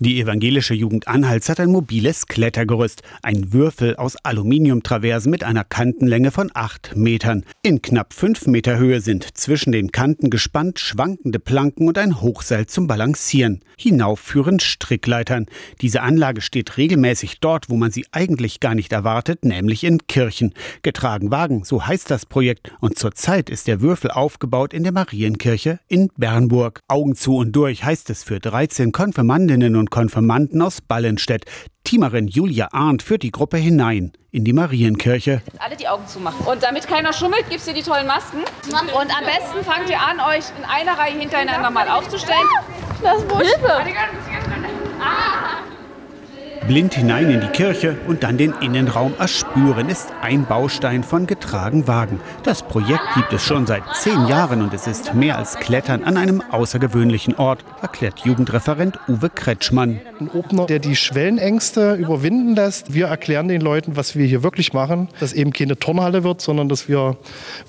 Die evangelische Jugend Anhalts hat ein mobiles Klettergerüst, ein Würfel aus Aluminiumtraversen mit einer Kantenlänge von acht Metern. In knapp fünf Meter Höhe sind zwischen den Kanten gespannt schwankende Planken und ein Hochseil zum Balancieren. Hinauf führen Strickleitern. Diese Anlage steht regelmäßig dort, wo man sie eigentlich gar nicht erwartet, nämlich in Kirchen. Getragen Wagen, so heißt das Projekt. Und zurzeit ist der Würfel aufgebaut in der Marienkirche in Bernburg. Augen zu und durch heißt es für 13 Konfirmandinnen und Konfirmanden aus Ballenstedt. Teamerin Julia Arndt führt die Gruppe hinein in die Marienkirche. Alle die Augen zumachen. Und damit keiner schummelt, gibt es hier die tollen Masken. Und am besten fangt ihr an, euch in einer Reihe hintereinander mal aufzustellen. Das ist Hilfe! Blind hinein in die Kirche und dann den Innenraum erspüren, ist ein Baustein von getragen Wagen. Das Projekt gibt es schon seit zehn Jahren und es ist mehr als Klettern an einem außergewöhnlichen Ort, erklärt Jugendreferent Uwe Kretschmann. Ein Opener, der die Schwellenängste überwinden lässt. Wir erklären den Leuten, was wir hier wirklich machen, dass eben keine Turnhalle wird, sondern dass wir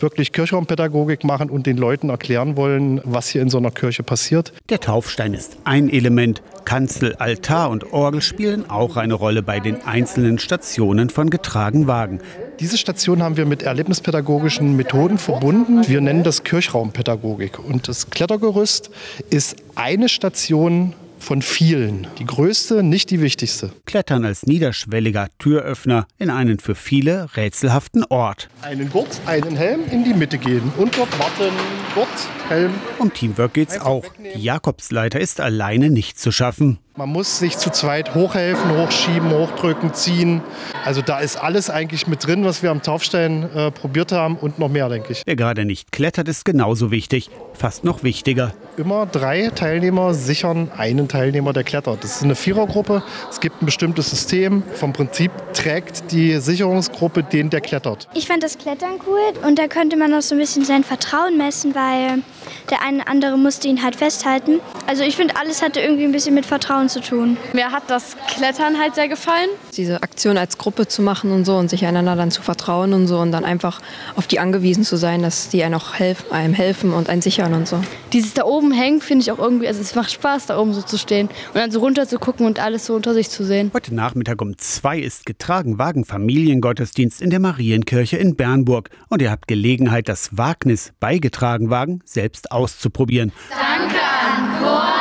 wirklich Kirchraumpädagogik machen und den Leuten erklären wollen, was hier in so einer Kirche passiert. Der Taufstein ist ein Element. Kanzel, Altar und Orgel spielen auch eine Rolle bei den einzelnen Stationen von getragen Wagen. Diese Station haben wir mit erlebnispädagogischen Methoden verbunden. Wir nennen das Kirchraumpädagogik. Und das Klettergerüst ist eine Station von vielen. Die größte, nicht die wichtigste. Klettern als niederschwelliger Türöffner in einen für viele rätselhaften Ort. Einen Gurt, einen Helm in die Mitte gehen und dort warten. Gurt, Helm. Um Teamwork geht's auch. Die Jakobsleiter ist alleine nicht zu schaffen. Man muss sich zu zweit hochhelfen, hochschieben, hochdrücken, ziehen. Also da ist alles eigentlich mit drin, was wir am Taufstein äh, probiert haben und noch mehr, denke ich. Wer gerade nicht klettert, ist genauso wichtig, fast noch wichtiger. Immer drei Teilnehmer sichern einen Teilnehmer, der klettert. Das ist eine Vierergruppe. Es gibt ein bestimmtes System. Vom Prinzip trägt die Sicherungsgruppe den, der klettert. Ich fand das Klettern cool und da könnte man auch so ein bisschen sein Vertrauen messen, weil der eine andere musste ihn halt festhalten. Also ich finde, alles hatte irgendwie ein bisschen mit Vertrauen zu tun. Mir hat das Klettern halt sehr gefallen. Diese Aktion als Gruppe zu machen und so und sich einander dann zu vertrauen und so und dann einfach auf die angewiesen zu sein, dass die einem auch helfen, einem helfen und einen sichern und so. Dieses da oben hängen finde ich auch irgendwie, also es macht Spaß da oben so zu stehen und dann so runter zu gucken und alles so unter sich zu sehen. Heute Nachmittag um zwei ist getragen Wagen Familiengottesdienst in der Marienkirche in Bernburg und ihr habt Gelegenheit, das Wagnis beigetragen Wagen selbst auszuprobieren. Danke an Kurt,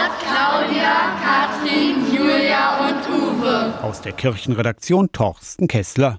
Aus der Kirchenredaktion Torsten Kessler.